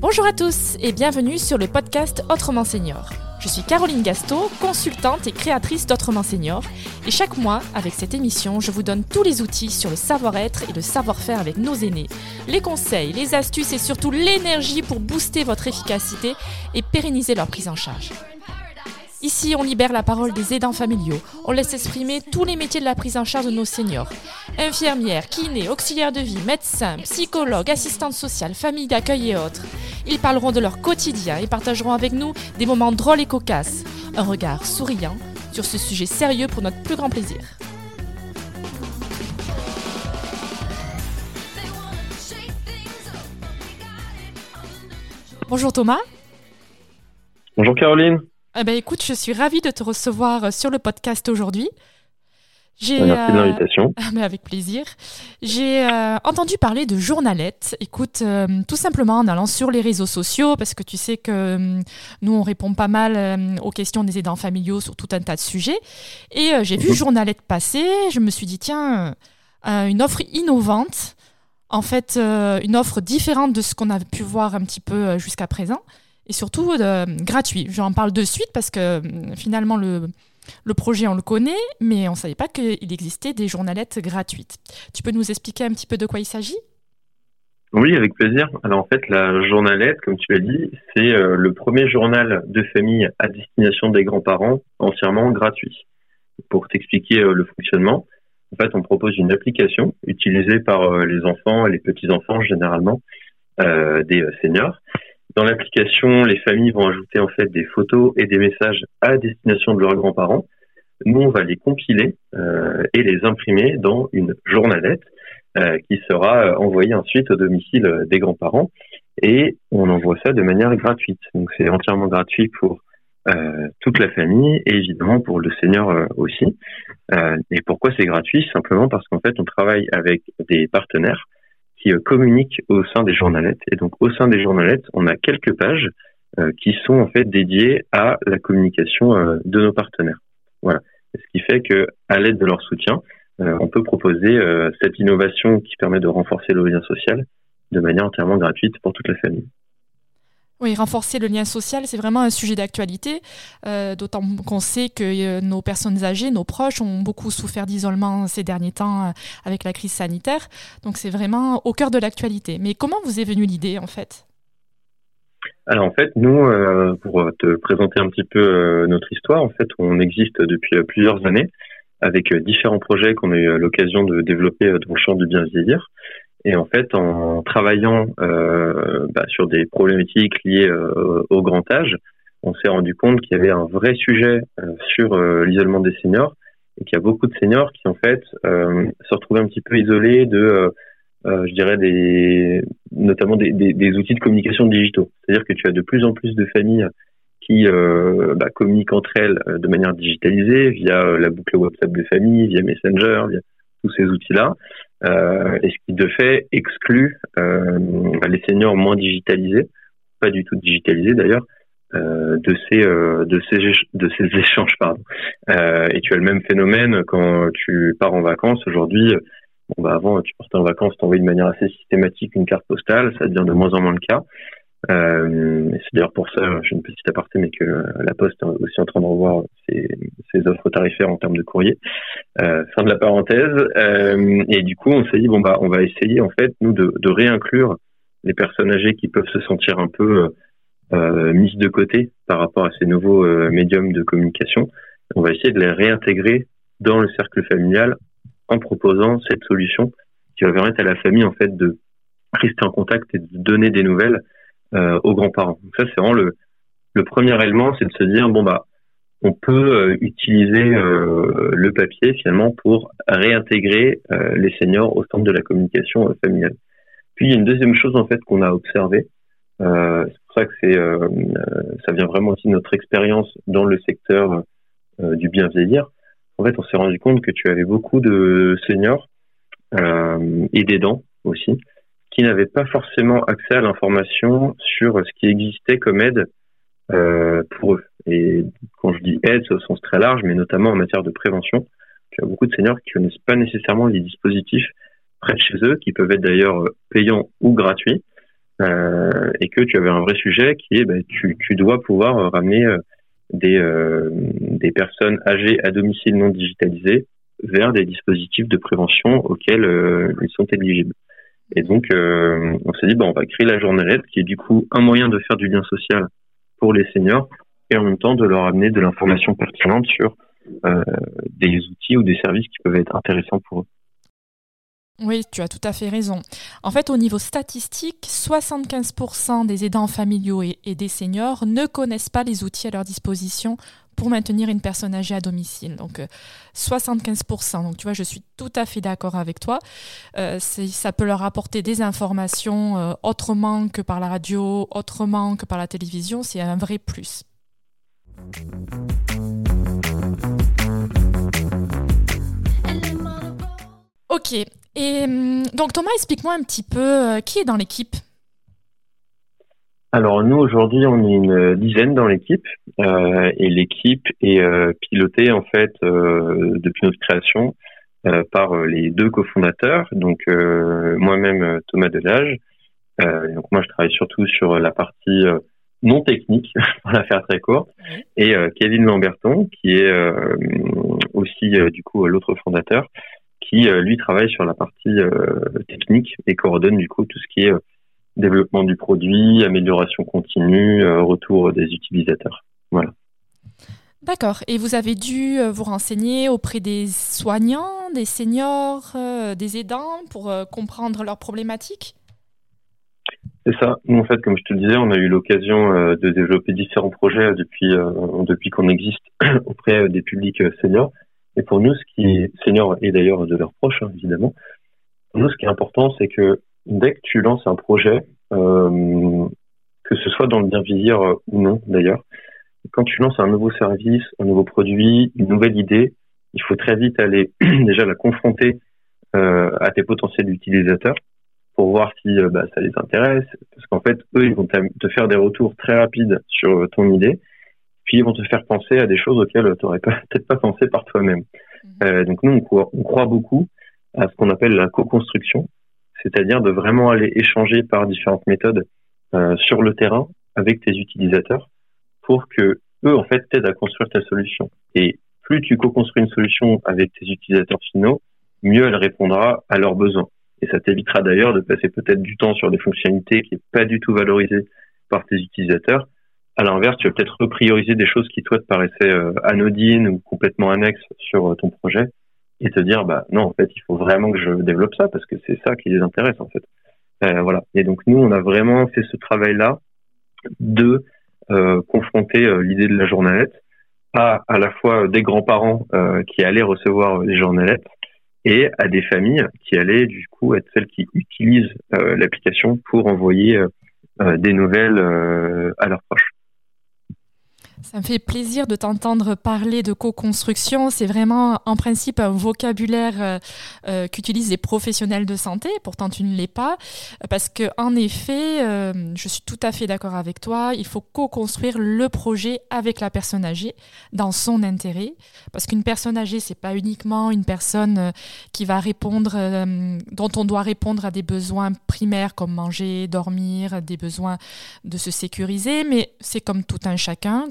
Bonjour à tous et bienvenue sur le podcast Autrement Senior. Je suis Caroline Gasto, consultante et créatrice d'Autrement Senior. Et chaque mois, avec cette émission, je vous donne tous les outils sur le savoir-être et le savoir-faire avec nos aînés, les conseils, les astuces et surtout l'énergie pour booster votre efficacité et pérenniser leur prise en charge. Ici, on libère la parole des aidants familiaux. On laisse exprimer tous les métiers de la prise en charge de nos seniors. Infirmières, kinés, auxiliaires de vie, médecins, psychologues, assistantes sociales, familles d'accueil et autres. Ils parleront de leur quotidien et partageront avec nous des moments drôles et cocasses. Un regard souriant sur ce sujet sérieux pour notre plus grand plaisir. Bonjour Thomas. Bonjour Caroline. Eh ben, écoute, je suis ravie de te recevoir euh, sur le podcast aujourd'hui. Merci de euh, l'invitation. Mais avec plaisir. J'ai euh, entendu parler de journalette. Écoute, tout simplement en allant sur les réseaux sociaux, parce que tu sais que nous, on répond pas mal aux questions des aidants familiaux sur tout un tas de sujets. Et j'ai vu mhm. journalette passer. Je me suis dit, tiens, une offre innovante. En fait, une offre différente de ce qu'on a pu voir un petit peu jusqu'à présent surtout euh, gratuit. J'en parle de suite parce que euh, finalement le, projet on le connaît, mais on ne savait pas qu'il existait des journalettes gratuites. Tu peux nous expliquer un petit peu de quoi il s'agit? Oui, avec plaisir. Alors en fait, la journalette, comme tu l'as dit, c'est euh, le premier journal de famille à destination des grands-parents entièrement gratuit. Pour t'expliquer le fonctionnement, en fait, on propose une application utilisée par les enfants et les petits-enfants généralement des seniors dans l'application, les familles vont ajouter en fait des photos et des messages à destination de leurs grands-parents. Nous, on va les compiler euh, et les imprimer dans une journalette euh, qui sera euh, envoyée ensuite au domicile des grands-parents et on envoie ça de manière gratuite. Donc c'est entièrement gratuit pour toute la famille et évidemment pour le senior aussi. et pourquoi c'est gratuit? Simplement parce qu'en fait on travaille avec des partenaires qui euh, communiquent au sein des journalettes. Et donc, au sein des journalettes, on a quelques pages euh, qui sont en fait dédiées à la communication euh, de nos partenaires. Voilà. Ce qui fait que, à l'aide de leur soutien, on peut proposer cette innovation qui permet de renforcer le lien social de manière entièrement gratuite pour toute la famille. Oui, renforcer le lien social, c'est vraiment un sujet d'actualité, euh, d'autant qu'on sait que euh, nos personnes âgées, nos proches ont beaucoup souffert d'isolement ces derniers temps euh, avec la crise sanitaire. Donc c'est vraiment au cœur de l'actualité. Mais comment vous est venue l'idée en fait? Alors en fait, nous, pour te présenter un petit peu notre histoire, en fait, on existe depuis plusieurs années avec différents projets qu'on a eu l'occasion de développer dans le champ du bien vieillir. Et en fait, en travaillant euh, bah, sur des problématiques liées euh, au grand âge, on s'est rendu compte qu'il y avait un vrai sujet euh, sur euh, l'isolement des seniors et qu'il y a beaucoup de seniors qui en fait se retrouvaient un petit peu isolés de, je dirais, des, notamment des, des, outils de communication digitaux. C'est-à-dire que tu as de plus en plus de familles qui bah, communiquent entre elles de manière digitalisée via la boucle WhatsApp de famille, via Messenger, via tous ces outils-là, et ce qui de fait exclut euh, les seniors moins digitalisés, pas du tout digitalisés d'ailleurs, euh, de ces de ces de échanges et tu as le même phénomène quand tu pars en vacances aujourd'hui. Bon, bah avant, tu partais en vacances, tu de manière assez systématique une carte postale, ça devient de moins en moins le cas. Euh, c'est d'ailleurs pour ça, j'ai une petite aparté, mais que la Poste est aussi en train de revoir ses, offres tarifaires en termes de courrier. Euh, fin de la parenthèse. Euh, et du coup, on s'est dit bon bah, on va essayer en fait nous de, de réinclure les personnes âgées qui peuvent se sentir un peu euh, mises de côté par rapport à ces nouveaux euh, médiums de communication. On va essayer de les réintégrer dans le cercle familial en proposant cette solution qui va permettre à la famille en fait de rester en contact et de donner des nouvelles aux grands-parents. Donc ça, c'est vraiment le, le premier élément, c'est de se dire bon bah on peut euh, utiliser euh, le papier finalement pour réintégrer les seniors au centre de la communication familiale. Puis il y a une deuxième chose en fait qu'on a observé. c'est pour ça que c'est ça vient vraiment aussi de notre expérience dans le secteur du bien vieillir. En fait, on s'est rendu compte que tu avais beaucoup de seniors et d'aidants aussi qui n'avaient pas forcément accès à l'information sur ce qui existait comme aide euh, pour eux. Et quand je dis aide, c'est au sens très large, mais notamment en matière de prévention. tu as beaucoup de seniors qui connaissent pas nécessairement les dispositifs près de chez eux, qui peuvent être d'ailleurs payants ou gratuits, euh, et que tu avais un vrai sujet qui est, bah, tu, tu, dois pouvoir ramener des, des personnes âgées à domicile non digitalisées vers des dispositifs de prévention auxquels ils sont éligibles. Et donc, on s'est dit, bah, on va créer la journalette, qui est du coup un moyen de faire du lien social pour les seniors, et en même temps de leur amener de l'information pertinente sur euh, des outils ou des services qui peuvent être intéressants pour eux. Oui, tu as tout à fait raison. En fait, au niveau statistique, 75% des aidants familiaux et, des seniors ne connaissent pas les outils à leur disposition pour maintenir une personne âgée à domicile. Donc 75%. Euh, Donc tu vois, je suis tout à fait d'accord avec toi. Euh, ça peut leur apporter des informations autrement que par la radio, autrement que par la télévision. C'est un vrai plus. Ok. Et hum, donc Thomas, explique-moi un petit peu euh, qui est dans l'équipe? Alors nous aujourd'hui on est une dizaine dans l'équipe euh, et l'équipe est euh, pilotée en fait depuis notre création par les deux cofondateurs donc moi-même Thomas Delage donc moi je travaille surtout sur la partie non technique pour la faire très courte et Kevin Lamberton qui est aussi du coup l'autre fondateur qui euh, lui travaille sur la partie euh, technique et coordonne du coup tout ce qui est euh, développement du produit, amélioration continue, retour des utilisateurs. Voilà. D'accord. Et vous avez dû vous renseigner auprès des soignants, des seniors, des aidants pour comprendre leurs problématiques? C'est ça. Nous, en fait, comme je te le disais, on a eu l'occasion de développer différents projets depuis, depuis qu'on existe auprès des publics seniors. Et pour nous, ce qui est senior et d'ailleurs de leurs proches, hein, évidemment, pour nous, ce qui est important, c'est que dès que tu lances un projet, euh, que ce soit dans le bien vieillir euh, ou non, d'ailleurs, quand tu lances un nouveau service, un nouveau produit, une nouvelle idée, il faut très vite aller déjà la confronter euh, à tes potentiels utilisateurs pour voir si euh, bah, ça les intéresse, parce qu'en fait, eux, ils vont te faire des retours très rapides sur ton idée ils vont te faire penser à des choses auxquelles tu n'aurais peut-être pas pensé par toi-même. Mhm. Euh, donc nous, on croit, beaucoup à ce qu'on appelle la co-construction, c'est-à-dire de vraiment aller échanger par différentes méthodes euh, sur le terrain avec tes utilisateurs pour que eux, en fait, t'aident à construire ta solution. Et plus tu co-construis une solution avec tes utilisateurs finaux, mieux elle répondra à leurs besoins. Et ça t'évitera d'ailleurs de passer peut-être du temps sur des fonctionnalités qui n'est pas du tout valorisées par tes utilisateurs à l'inverse, tu vas peut-être reprioriser des choses qui toi te paraissaient euh, anodines ou complètement annexes sur euh, ton projet et te dire bah non en fait il faut vraiment que je développe ça parce que c'est ça qui les intéresse en fait. Euh, voilà. Et donc nous on a vraiment fait ce travail là de confronter l'idée de la journalette à à la fois des grands-parents qui allaient recevoir les journalettes et à des familles qui allaient du coup être celles qui utilisent l'application pour envoyer des nouvelles à leurs proches. Ça me fait plaisir de t'entendre parler de co-construction. C'est vraiment en principe un vocabulaire euh, euh, qu'utilisent les professionnels de santé. Pourtant, tu ne l'es pas. Parce que, en effet, euh, je suis tout à fait d'accord avec toi. Il faut co-construire le projet avec la personne âgée dans son intérêt. Parce qu'une personne âgée, c'est pas uniquement une personne qui va répondre, dont on doit répondre à des besoins primaires comme manger, dormir, des besoins de se sécuriser, mais c'est comme tout un chacun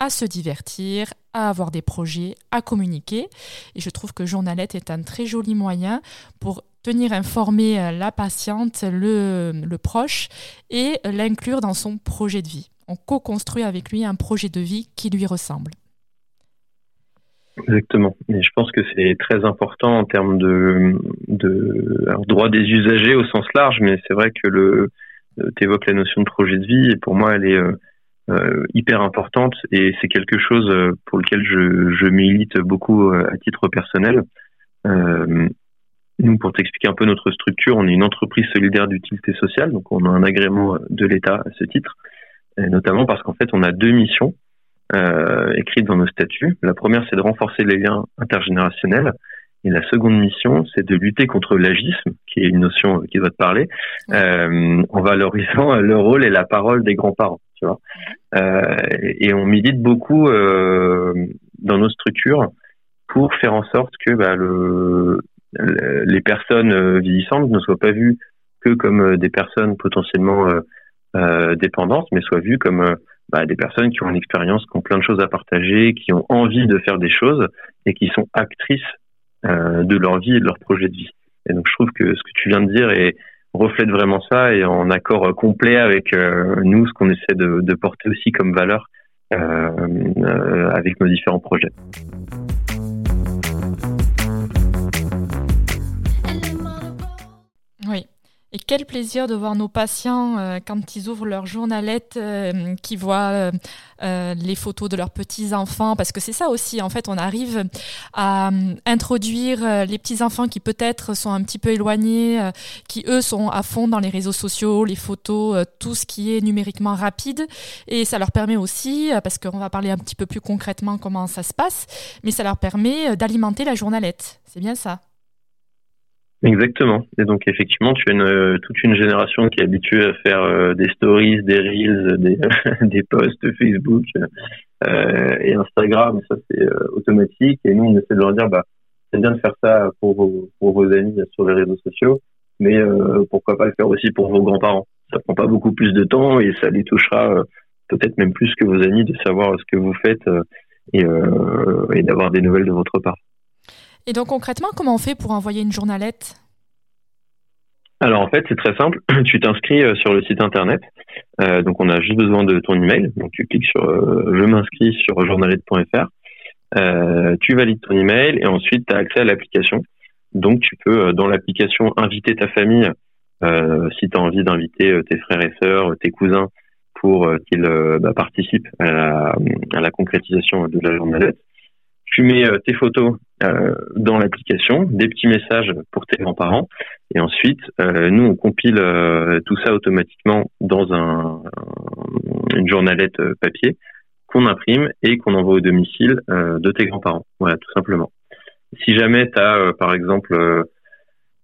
à se divertir, à avoir des projets, à communiquer. Et je trouve que Journalette est un très joli moyen pour tenir informé euh, la patiente, le, le proche, et l'inclure dans son projet de vie. On co-construit avec lui un projet de vie qui lui ressemble. Exactement. Et je pense que c'est très important en termes de, de droit des usagers au sens large, mais c'est vrai que euh, tu évoques la notion de projet de vie et pour moi elle est euh, euh, hyper importante et c'est quelque chose euh, pour lequel je, je milite beaucoup euh, à titre personnel. nous, pour t'expliquer un peu notre structure, on est une entreprise solidaire d'utilité sociale, donc on a un agrément de l'État à ce titre, et notamment parce qu'en fait, on a deux missions euh, écrites dans nos statuts. La première, c'est de renforcer les liens intergénérationnels, et la seconde mission, c'est de lutter contre l'agisme, qui est une notion qui doit te parler, euh, en valorisant le rôle et la parole des grands-parents Euh, et on milite beaucoup euh, dans nos structures pour faire en sorte que bah, le, les personnes vieillissantes ne soient pas vues que comme des personnes potentiellement dépendantes, mais soient vues comme bah, des personnes qui ont une expérience, qui ont plein de choses à partager, qui ont envie de faire des choses et qui sont actrices de leur vie et de leur projet de vie. Et donc je trouve que ce que tu viens de dire est, reflète vraiment ça et en accord complet avec euh, nous, ce qu'on essaie de, de, porter aussi comme valeur euh, euh, avec nos différents projets. Et quel plaisir de voir nos patients euh, quand ils ouvrent leur journalette, euh, qui voient euh, les photos de leurs petits enfants, parce que c'est ça aussi. En fait, on arrive à introduire les petits enfants qui peut-être sont un petit peu éloignés, qui eux sont à fond dans les réseaux sociaux, les photos, tout ce qui est numériquement rapide, et ça leur permet aussi, parce qu'on va parler un petit peu plus concrètement comment ça se passe, mais ça leur permet d'alimenter la journalette. C'est bien ça. Exactement. Et donc effectivement, tu as une, euh, toute une génération qui est habituée à faire euh, des stories, des reels, des, des posts Facebook euh, et Instagram. Ça c'est euh, automatique. Et nous, on essaie de leur dire, bah, c'est bien de faire ça pour vos, pour vos amis sur les réseaux sociaux, mais pourquoi pas le faire aussi pour vos grands-parents. Ça prend pas beaucoup plus de temps et ça les touchera peut-être même plus que vos amis de savoir ce que vous faites et, et d'avoir des nouvelles de votre part. Et donc concrètement, comment on fait pour envoyer une journalette? Alors en fait c'est très simple, tu t'inscris euh, sur le site internet, euh, donc on a juste besoin de ton email, donc tu cliques sur euh, je m'inscris sur journalette.fr, tu valides ton email et ensuite tu as accès à l'application. Donc tu peux dans l'application inviter ta famille si tu as envie d'inviter tes frères et sœurs, tes cousins pour qu'ils bah, participent à la, à la, concrétisation de la journalette. Tu mets tes photos euh, dans l'application, des petits messages pour tes grands-parents, et ensuite euh, nous on compile euh, tout ça automatiquement dans un, une journalette papier qu'on imprime et qu'on envoie au domicile de tes grands-parents. Voilà, tout simplement. Si jamais tu as par exemple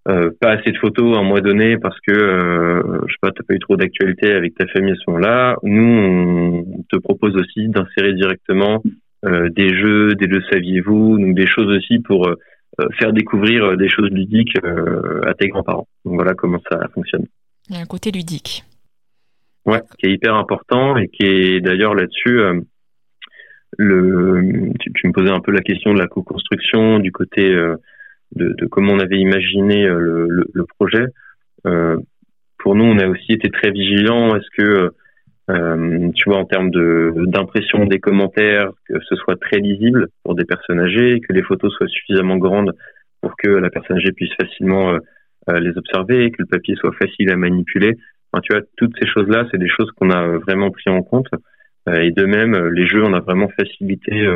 pas assez de photos à un mois donné parce que je sais pas, t'as pas eu trop d'actualité avec ta famille à ce moment-là, nous on te propose aussi d'insérer directement euh, des jeux, des jeux saviez-vous, donc des choses aussi pour euh, euh, faire découvrir des choses ludiques à tes grands-parents. Donc voilà comment ça fonctionne. Il y a un côté ludique. Ouais, qui est hyper important et qui est d'ailleurs là-dessus. le, tu, me posais un peu la question de la co-construction, du côté de, de, comment on avait imaginé le, le, le projet. pour nous, on a aussi été très vigilants. Est-ce que euh, tu vois, en termes de d'impression des commentaires, que ce soit très lisible pour des personnes âgées, que les photos soient suffisamment grandes pour que la personne âgée puisse facilement euh, euh, les observer, que le papier soit facile à manipuler. Enfin, tu vois, toutes ces choses-là, c'est des choses qu'on a vraiment pris en compte. et de même, les jeux, on a vraiment facilité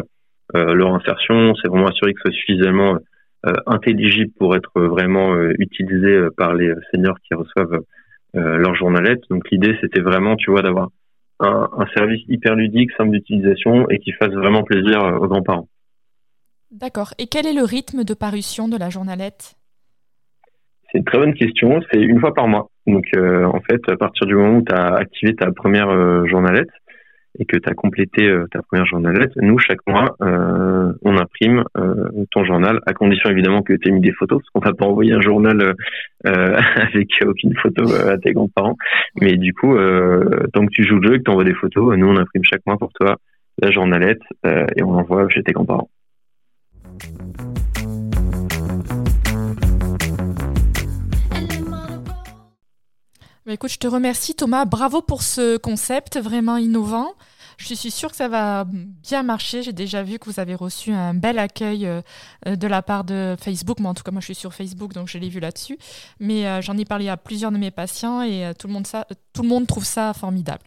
leur insertion. On s'est vraiment assuré que ce soit suffisamment intelligible pour être vraiment utilisé par les seniors qui reçoivent leur journalette. Donc l'idée, c'était vraiment, tu vois, d'avoir un, service hyper ludique, simple d'utilisation et qui fasse vraiment plaisir euh, aux grands-parents. D'accord. Et quel est le rythme de parution de la journalette? C'est une très bonne question. C'est une fois par mois. Donc, euh, en fait, à partir du moment où tu as activé ta première euh, journalette, et que tu as complété euh, ta première journalette, nous, chaque mois, euh, on imprime euh, ton journal, à condition évidemment que tu aies mis des photos, parce qu'on va pas envoyer un journal avec aucune photo à tes grands-parents. Mais du coup, tant que tu joues le jeu que tu envoies des photos, nous, on imprime chaque mois pour toi la journalette et on l'envoie chez tes grands-parents. Écoute, je te remercie Thomas. Bravo pour ce concept vraiment innovant. Je suis sûre que ça va bien marcher. J'ai déjà vu que vous avez reçu un bel accueil euh, de la part de Facebook. Mais en tout cas, moi, je suis sur Facebook, donc je l'ai vu là-dessus. Mais euh, j'en ai parlé à plusieurs de mes patients et euh, tout, le monde tout le monde trouve ça formidable.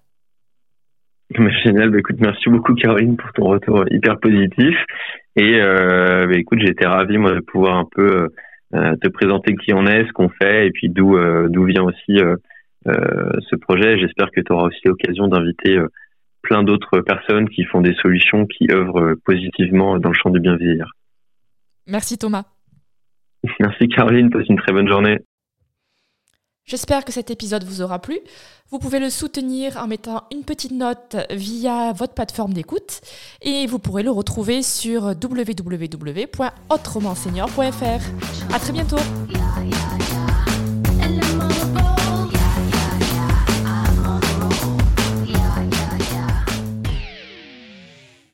Génial. Bah, écoute, merci beaucoup, Caroline, pour ton retour hyper positif. Et bah, écoute, été ravi, moi, de pouvoir un peu te présenter qui on est, ce qu'on fait, et puis d'où d'où vient aussi euh, ce projet. J'espère que tu auras aussi l'occasion d'inviter euh, plein d'autres personnes qui font des solutions qui œuvrent euh, positivement dans le champ du bien vieillir. Merci Thomas. Merci Caroline, passe une très bonne journée. J'espère que cet épisode vous aura plu. Vous pouvez le soutenir en mettant une petite note via votre plateforme d'écoute et vous pourrez le retrouver sur www.autremansenior.fr. À très bientôt.